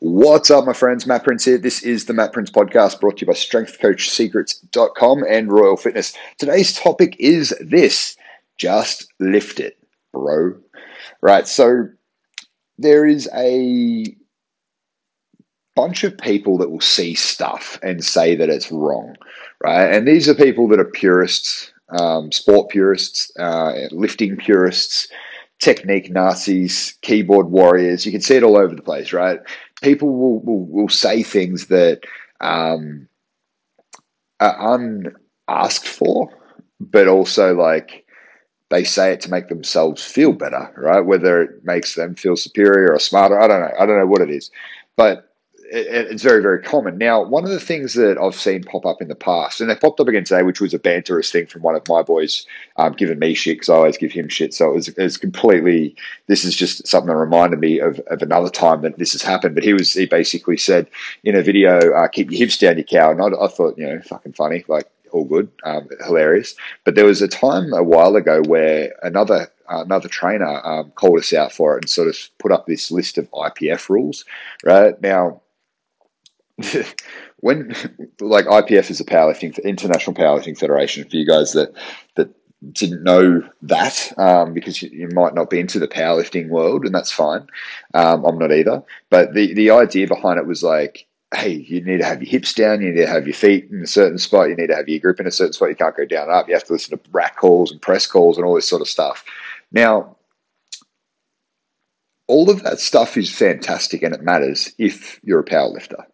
What's up, my friends? Matt Prince here. This is the Matt Prince podcast brought to you by strengthcoachsecrets.com and Royal Fitness. Today's topic is this just lift it, bro. Right. So there is a bunch of people that will see stuff and say that it's wrong, right? And these are people that are purists, um, sport purists, uh, lifting purists, technique Nazis, keyboard warriors. You can see it all over the place, right? People will, will, will say things that um, are unasked for, but also like they say it to make themselves feel better, right? Whether it makes them feel superior or smarter, I don't know. I don't know what it is, but it's very, very common. Now, one of the things that I've seen pop up in the past, and they popped up again today, which was a banterous thing from one of my boys um, giving me shit because I always give him shit. So it was, it was completely, this is just something that reminded me of, of another time that this has happened. But he was, he basically said in a video, uh, keep your hips down, your cow. And I, I thought, you know, fucking funny, like, all good, um, hilarious. But there was a time a while ago where another uh, another trainer um, called us out for it and sort of put up this list of IPF rules. Right now, when like IPF is a powerlifting international powerlifting federation for you guys that that didn't know that um, because you, you, might not be into the powerlifting world and that's fine. Um, I'm not either, but the the idea behind it was like. Hey, you need to have your hips down. You need to have your feet in a certain spot. You need to have your grip in a certain spot. You can't go down and up. You have to listen to rack calls and press calls and all this sort of stuff. Now, all of that stuff is fantastic and it matters if you're a powerlifter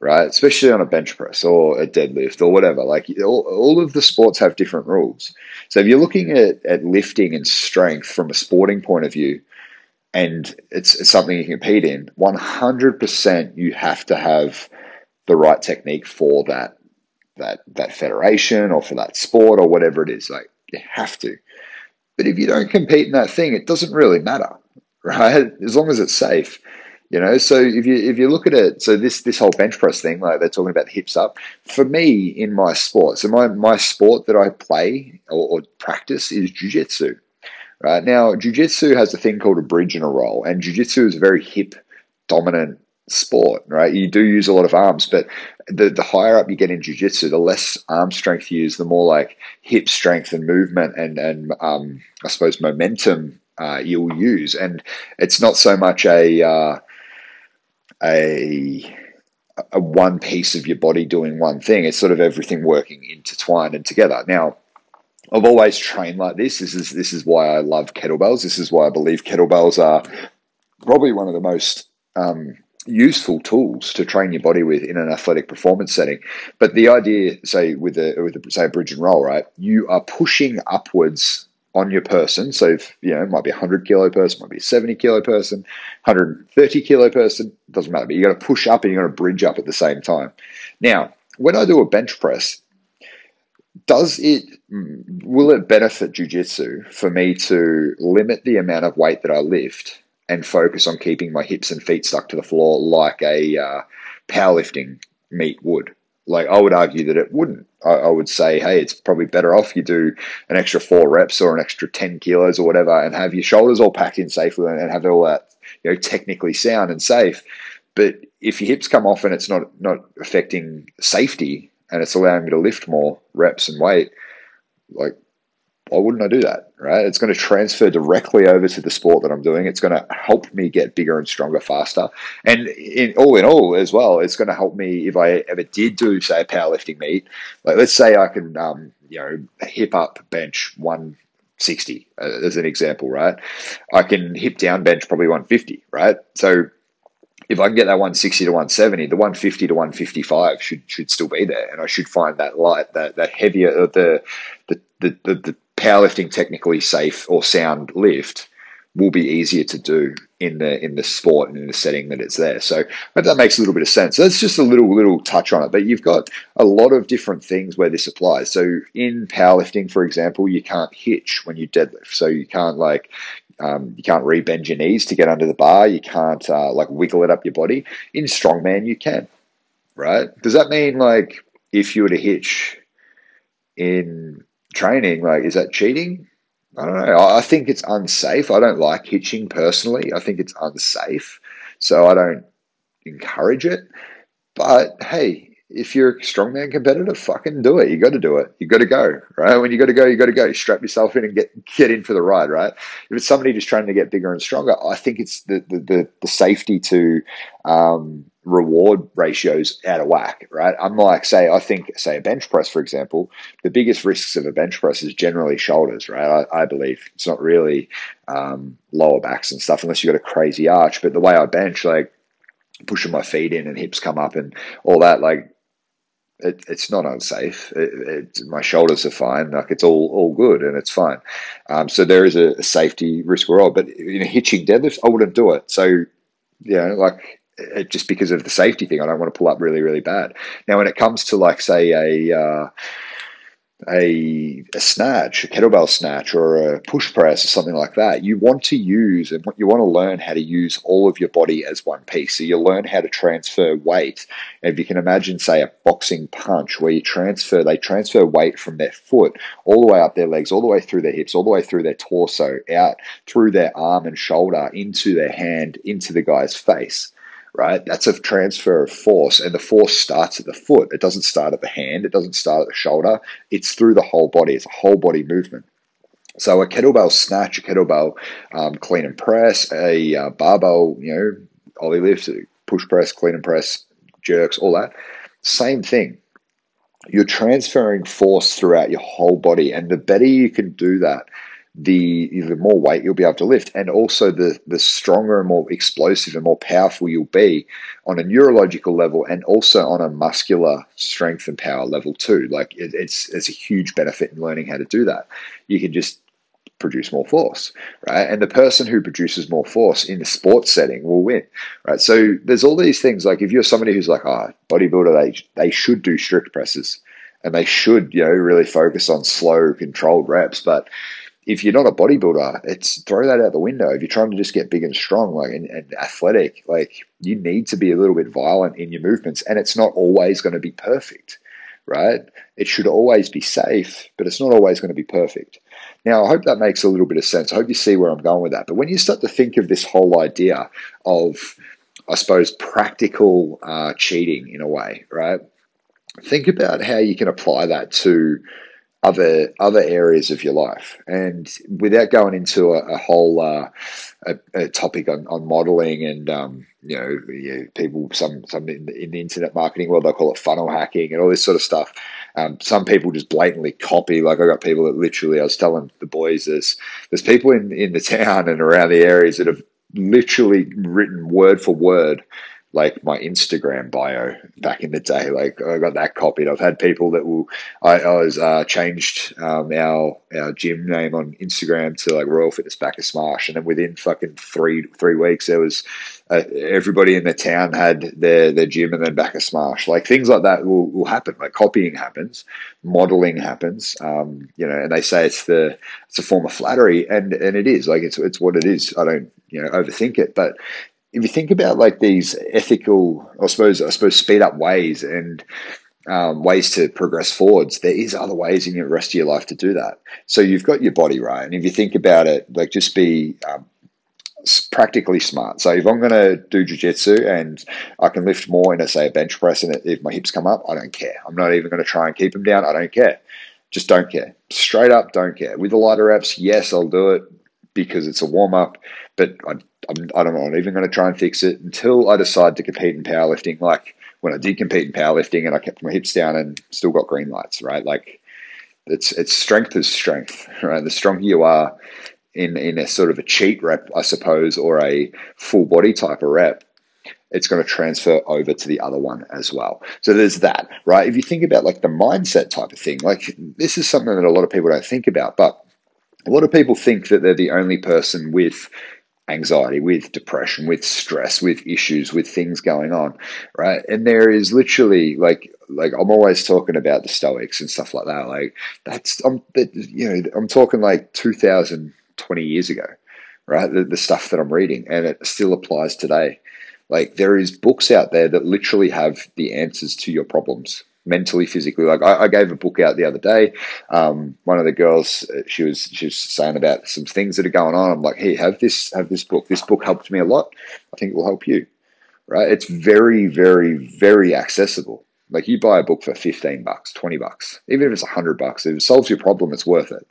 right? Especially on a bench press or a deadlift or whatever. Like all, all of the sports have different rules. So if you're looking at, at lifting and strength from a sporting point of view, and it's, it's something you compete in, 100% you have to have the right technique for that that that federation or for that sport or whatever it is. Like you have to. But if you don't compete in that thing, it doesn't really matter, right? As long as it's safe. You know, so if you if you look at it, so this this whole bench press thing, like they're talking about the hips up. For me, in my sport, so my my sport that I play or, or practice is jujitsu. Right now, jujitsu has a thing called a bridge and a roll, and jujitsu is a very hip dominant sport. Right, you do use a lot of arms, but the the higher up you get in jujitsu, the less arm strength you use, the more like hip strength and movement and and um, I suppose momentum uh, you'll use. And it's not so much a uh, a a one piece of your body doing one thing. It's sort of everything working intertwined and together. Now, I've always trained like this. This is this is why I love kettlebells. This is why I believe kettlebells are probably one of the most um, useful tools to train your body with in an athletic performance setting. But the idea, say with a with a, say a bridge and roll, right? You are pushing upwards on your person. So, if, you know, it might be a 100 kilo person, might be a 70 kilo person, 130 kilo person, doesn't matter. But you got to push up and you got to bridge up at the same time. Now, when I do a bench press, does it will it benefit jujitsu for me to limit the amount of weight that I lift and focus on keeping my hips and feet stuck to the floor like a uh, powerlifting meet would? Like I would argue that it wouldn't. I, I, would say, hey, it's probably better off you do an extra four reps or an extra ten kilos or whatever, and have your shoulders all packed in safely and have all that you know technically sound and safe. But if your hips come off and it's not not affecting safety and it's allowing you to lift more reps and weight, like why wouldn't I do that? Right? It's going to transfer directly over to the sport that I'm doing. It's going to help me get bigger and stronger faster. And in all in all, as well, it's going to help me if I ever did do, say, a powerlifting meet. Like, let's say I can, um, you know, hip up bench 160 uh, as an example, right? I can hip down bench probably 150, right? So if I can get that 160 to 170, the 150 to 155 should should still be there, and I should find that light, that that heavier, the the the, the, the powerlifting technically safe or sound lift will be easier to do in the in the sport and in the setting that it's there. So that makes a little bit of sense. So that's just a little little touch on it. But you've got a lot of different things where this applies. So in powerlifting, for example, you can't hitch when you deadlift. So you can't like um, you can't rebend your knees to get under the bar. You can't uh, like wiggle it up your body. In strongman, you can. Right? Does that mean like if you were to hitch in training, like, is that cheating? I don't know. I think it's unsafe. I don't like hitching personally. I think it's unsafe. So I don't encourage it. But hey, if you're a strongman competitor, fucking do it. You got to do it. You got to go, right? When you got to go, you got to go. Strap yourself in and get get in for the ride, right? If it's somebody just trying to get bigger and stronger, I think it's the the the, the safety to um, reward ratios out of whack, right? Unlike, say, I think, say, a bench press, for example, the biggest risks of a bench press is generally shoulders, right? I, I believe it's not really um, lower backs and stuff unless you've got a crazy arch. But the way I bench, like pushing my feet in and hips come up and all that, like it, it's not unsafe. It, it, my shoulders are fine. Like it's all all good and it's fine. Um, so there is a, a safety risk we're. But in a hitching deadlift, I wouldn't do it. So you know, like just because of the safety thing, I don't want to pull up really really bad. Now, when it comes to like say a uh, a, a snatch, a kettlebell snatch, or a push press, or something like that, you want to use and you want to learn how to use all of your body as one piece. So you learn how to transfer weight. If you can imagine, say, a boxing punch where you transfer, they transfer weight from their foot all the way up their legs, all the way through their hips, all the way through their torso, out through their arm and shoulder, into their hand, into the guy's face right? That's a transfer of force, and the force starts at the foot. It doesn't start at the hand. It doesn't start at the shoulder. It's through the whole body. It's a whole body movement. So a kettlebell snatch, a kettlebell um, clean and press, a uh, barbell, you know, Oly lift, push press, clean and press, jerks, all that. Same thing. You're transferring force throughout your whole body, and the better you can do that, the the more weight you'll be able to lift, and also the the stronger and more explosive and more powerful you'll be on a neurological level, and also on a muscular strength and power level too. Like it, it's it's a huge benefit in learning how to do that. You can just produce more force, right? And the person who produces more force in the sports setting will win, right? So there's all these things. Like if you're somebody who's like, oh, bodybuilder, they they should do strict presses, and they should, you know, really focus on slow, controlled reps, but if you're not a bodybuilder, it's throw that out the window. If you're trying to just get big and strong, like and, and, athletic, like you need to be a little bit violent in your movements, and it's not always going to be perfect, right? It should always be safe, but it's not always going to be perfect. Now, I hope that makes a little bit of sense. I hope you see where I'm going with that. But when you start to think of this whole idea of, I suppose, practical uh, cheating in a way, right? Think about how you can apply that to other other areas of your life. And without going into a, a whole uh, a, a, topic on, on modeling and um, you know yeah, people some some in the, in the, internet marketing world they call it funnel hacking and all this sort of stuff. Um, some people just blatantly copy. Like I got people that literally I was telling the boys there's there's people in in the town and around the areas that have literally written word for word like my Instagram bio back in the day. Like I got that copied. I've had people that will. I, I was uh, changed um, our our gym name on Instagram to like Royal Fitness Backer Smash, and then within fucking three three weeks there was uh, everybody in the town had their their gym and then Backer Smash. Like things like that will, will happen. Like copying happens, modeling happens. Um, you know, and they say it's the it's a form of flattery, and and it is. Like it's it's what it is. I don't you know overthink it, but if you think about like these ethical, I suppose, I suppose speed up ways and um, ways to progress forwards, there is other ways in the rest of your life to do that. So you've got your body right, and if you think about it, like just be um, practically smart. So if I'm going to do jujitsu and I can lift more in, a, say, a bench press, and if my hips come up, I don't care. I'm not even going to try and keep them down. I don't care. Just don't care. Straight up, don't care. With the lighter reps, yes, I'll do it because it's a warm up, but I I'm, I don't know, I'm even going to try and fix it until I decide to compete in powerlifting. Like when I did compete in powerlifting and I kept my hips down and still got green lights, right? Like it's it's strength is strength, right? The stronger you are in in a sort of a cheat rep, I suppose, or a full body type of rep, it's going to transfer over to the other one as well. So there's that, right? If you think about like the mindset type of thing, like this is something that a lot of people don't think about, but a lot of people think that they're the only person with anxiety, with depression, with stress, with issues, with things going on, right? And there is literally like like I'm always talking about the Stoics and stuff like that. Like that's I'm that, you know I'm talking like 2020 years ago, right? The, the stuff that I'm reading, and it still applies today. Like there is books out there that literally have the answers to your problems mentally, physically. Like I, I, gave a book out the other day. Um, one of the girls, uh, she was she was saying about some things that are going on. I'm like, hey, have this have this book. This book helped me a lot. I think it will help you. right? It's very, very, very accessible. Like you buy a book for 15 bucks, 20 bucks, even if it's 100 bucks, if it solves your problem, it's worth it,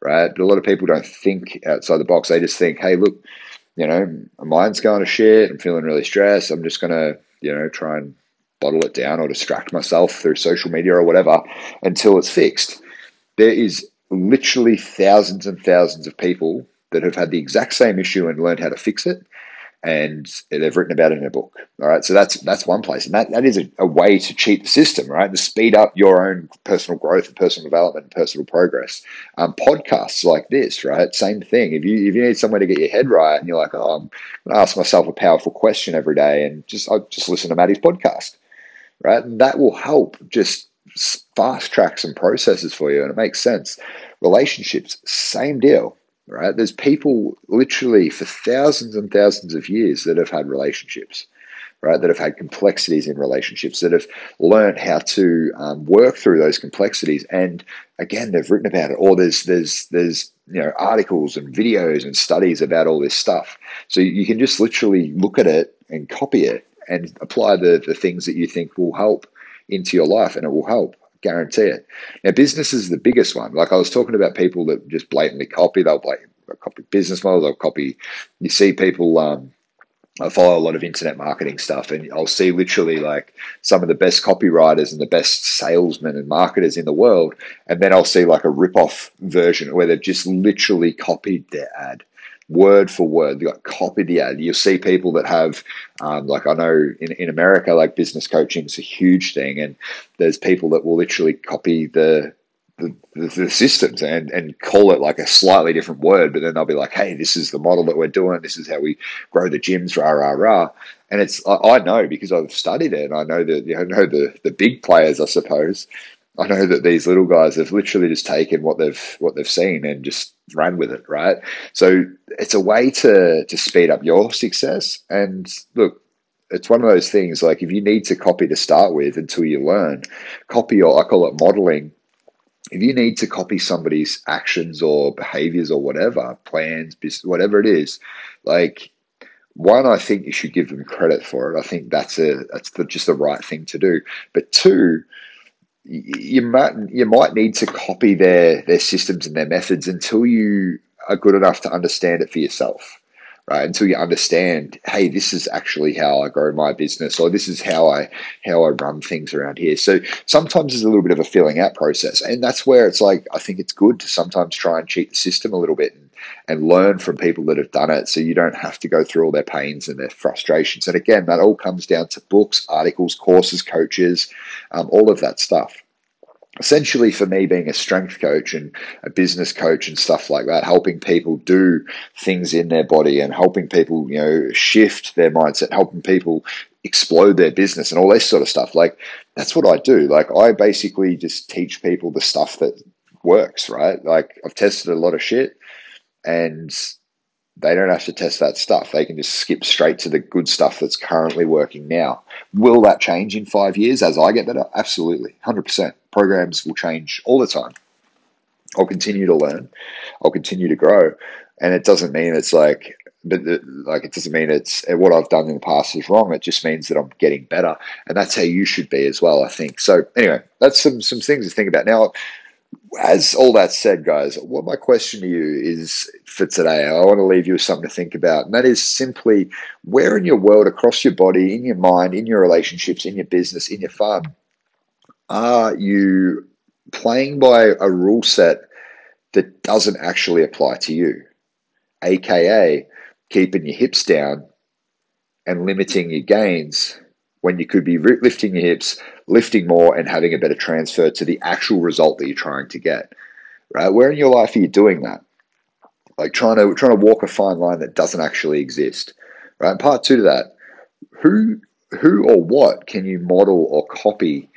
right? But a lot of people don't think outside the box. They just think, hey, look, you know, my mind's going to shit. I'm feeling really stressed. I'm just going to, you know, try and bottle it down or distract myself through social media or whatever until it's fixed. There is literally thousands and thousands of people that have had the exact same issue and learned how to fix it and they've written about it in a book. All right, so that's that's one place, and that, that is a, a, way to cheat the system, right? To speed up your own personal growth and personal development and personal progress. Um, podcasts like this, right? Same thing. If you if you need somewhere to get your head right, and you're like, oh, I'm gonna ask myself a powerful question every day, and just I just listen to Matty's podcast, right? And that will help just fast track some processes for you, and it makes sense. Relationships, same deal right? There's people literally for thousands and thousands of years that have had relationships, right? That have had complexities in relationships, that have learned how to um, work through those complexities. And again, they've written about it, or there's there's there's you know articles and videos and studies about all this stuff. So you can just literally look at it and copy it and apply the the things that you think will help into your life, and it will help guarantee it. Now, business is the biggest one. Like I was talking about people that just blatantly copy. They'll blatantly copy business models. They'll copy. You see people. Um, I follow a lot of internet marketing stuff, and I'll see literally like some of the best copywriters and the best salesmen and marketers in the world, and then I'll see like a rip-off version where they've just literally copied their ad word for word. They got copied the ad. You'll see people that have, um, like I know in, in America, like business coaching is a huge thing, and there's people that will literally copy the the, the, systems and, and call it like a slightly different word, but then they'll be like, hey, this is the model that we're doing. This is how we grow the gyms, rah, rah, rah. And it's, I, I know because I've studied it and I know that, you know, know the, the big players, I suppose. I know that these little guys have literally just taken what they've, what they've seen and just run with it, right? So it's a way to to speed up your success. And look, it's one of those things like if you need to copy to start with until you learn, copy or I call it modeling. If you need to copy somebody's actions or behaviors or whatever, plans, business, whatever it is, like one, I think you should give them credit for it. I think that's a that's the, just the right thing to do. But two, you might you might need to copy their their systems and their methods until you are good enough to understand it for yourself right? Until you understand hey this is actually how i grow my business or this is how i how i run things around here. So sometimes there's a little bit of a filling out process and that's where it's like i think it's good to sometimes try and cheat the system a little bit and, learn from people that have done it. So you don't have to go through all their pains and their frustrations. And again that all comes down to books articles courses coaches um, all of that stuff. Essentially for me being a strength coach and a business coach and stuff like that helping people do things in their body and helping people you know shift their mindset helping people explode their business and all this sort of stuff. Like that's what i do. Like i basically just teach people the stuff that works right? Like i've tested a lot of shit and they don't have to test that stuff. They can just skip straight to the good stuff that's currently working now. Will that change in five years as I get better? Absolutely, 100%. Programs will change all the time. I'll continue to learn, I'll continue to grow. And it doesn't mean it's like, but the, like it doesn't mean it's what I've done in the past is wrong. It just means that I'm getting better, and that's how you should be as well. I think so. Anyway, that's some some things to think about. Now, as all that said, guys, what my question to you is for today, I want to leave you with something to think about. And that is simply where in your world, across your body, in your mind, in your relationships, in your business, in your farm, are you playing by a rule set that doesn't actually apply to you? AKA keeping your hips down and limiting your gains when you could be lifting your hips, lifting more, and having a better transfer to the actual result that you're trying to get. Right? Where in your life are you doing that? Like trying to trying to walk a fine line that doesn't actually exist. Right? Part two to that, who who or what can you model or copy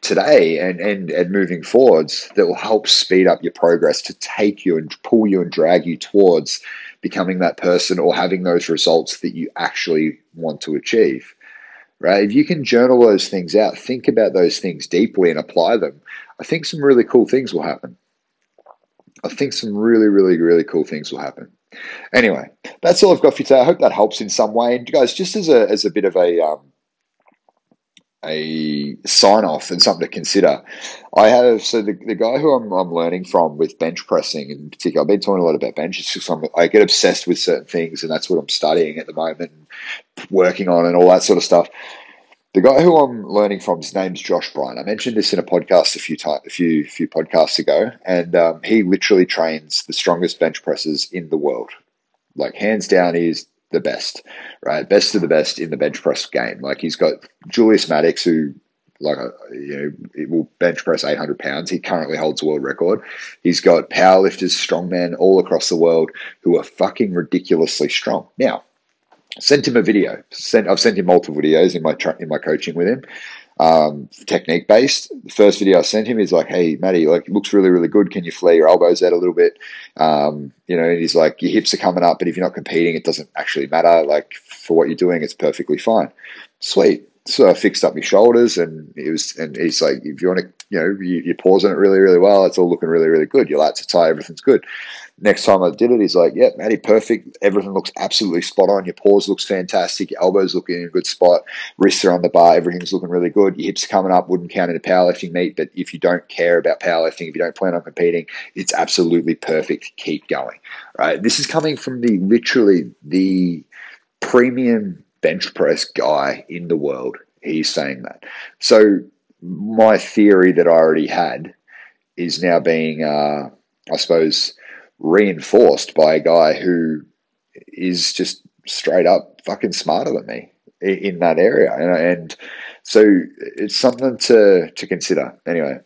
today and, and and moving forwards that will help speed up your progress to take you and pull you and drag you towards becoming that person or having those results that you actually want to achieve right? If you can journal those things out, think about those things deeply and apply them, I think some really cool things will happen. I think some really, really, really cool things will happen. Anyway, that's all I've got for you today. I hope that helps in some way. And guys, just as a as a bit of a um, a sign off and something to consider. I have so the, the guy who I'm, I'm learning from with bench pressing in particular. I've been talking a lot about bench. Just I'm, I get obsessed with certain things, and that's what I'm studying at the moment, working on, and all that sort of stuff. The guy who I'm learning from, his name's Josh Bryant. I mentioned this in a podcast a few times, a few few podcasts ago, and um, he literally trains the strongest bench presses in the world. Like hands down, he is the best, right? Best of the best in the bench press game. Like he's got Julius Maddox, who like a, you know will bench press 800 pounds. He currently holds world record. He's got powerlifters, strongmen all across the world who are fucking ridiculously strong. Now, sent him a video. Sent, I've sent him multiple videos in my tra- in my coaching with him, um, technique based. The first video I sent him is like, "Hey, Matty, like it looks really really good. Can you flare your elbows out a little bit? Um, you know?" And he's like, "Your hips are coming up, but if you're not competing, it doesn't actually matter. Like for what you're doing, it's perfectly fine." Sweet. So I fixed up my shoulders, and it was, and he's like, "If you want to, you know, you, you're pausing it really really well. It's all looking really really good. Your lats are tight. Everything's good." Next time I did it, he's like, "Yep, yeah, Matty, perfect. Everything looks absolutely spot on. Your pause looks fantastic. Your elbows looking in a good spot. Wrists are on the bar. Everything's looking really good. Your hips coming up. Wouldn't count in a powerlifting meet, but if you don't care about powerlifting, if you don't plan on competing, it's absolutely perfect. Keep going. Right? This is coming from the literally the premium bench press guy in the world. He's saying that. So my theory that I already had is now being, uh, I suppose." reinforced by a guy who is just straight up fucking smarter than me in that area. And, and so it's something to, to consider. Anyway,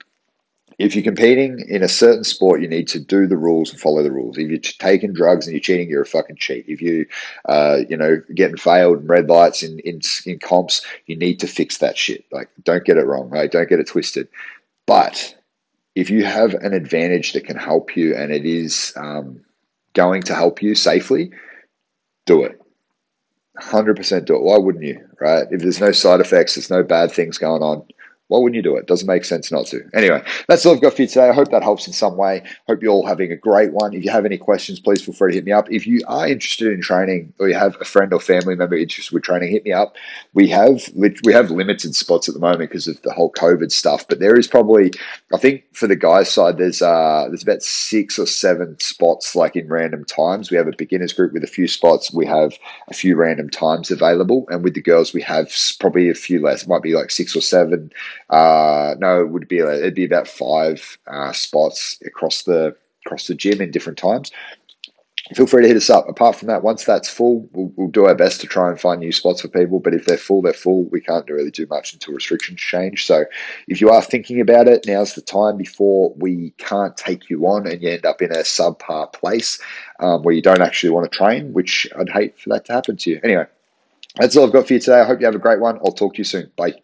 if you're competing in a certain sport, you need to do the rules and follow the rules. If you're taking drugs and you're cheating, you're a fucking cheat. If you, uh, you know, getting failed and red lights in, in in comps, you need to fix that shit. Like, don't get it wrong, right? Don't get it twisted. But if you have an advantage that can help you and it is um, going to help you safely, do it. 100% do it. Why wouldn't you, right? If there's no side effects, there's no bad things going on, why wouldn't you do it? Doesn't make sense not to. Anyway, that's all I've got for you today. I hope that helps in some way. Hope you're all having a great one. If you have any questions, please feel free to hit me up. If you are interested in training or you have a friend or family member interested with training, hit me up. We have we have limited spots at the moment because of the whole COVID stuff, but there is probably I think for the guys side there's uh there's about six or seven spots like in random times. We have a beginners group with a few spots. We have a few random times available, and with the girls we have probably a few less. It might be like six or seven uh, no, it would be it'd be about five uh, spots across the across the gym in different times. Feel free to hit us up. Apart from that, once that's full, we'll, we'll, do our best to try and find new spots for people. But if they're full, they're full. We can't really do much until restrictions change. So if you are thinking about it, now's the time before we can't take you on and you end up in a subpar place um, where you don't actually want to train, which I'd hate for that to happen to you. Anyway, that's all I've got for you today. I hope you have a great one. I'll talk to you soon. Bye.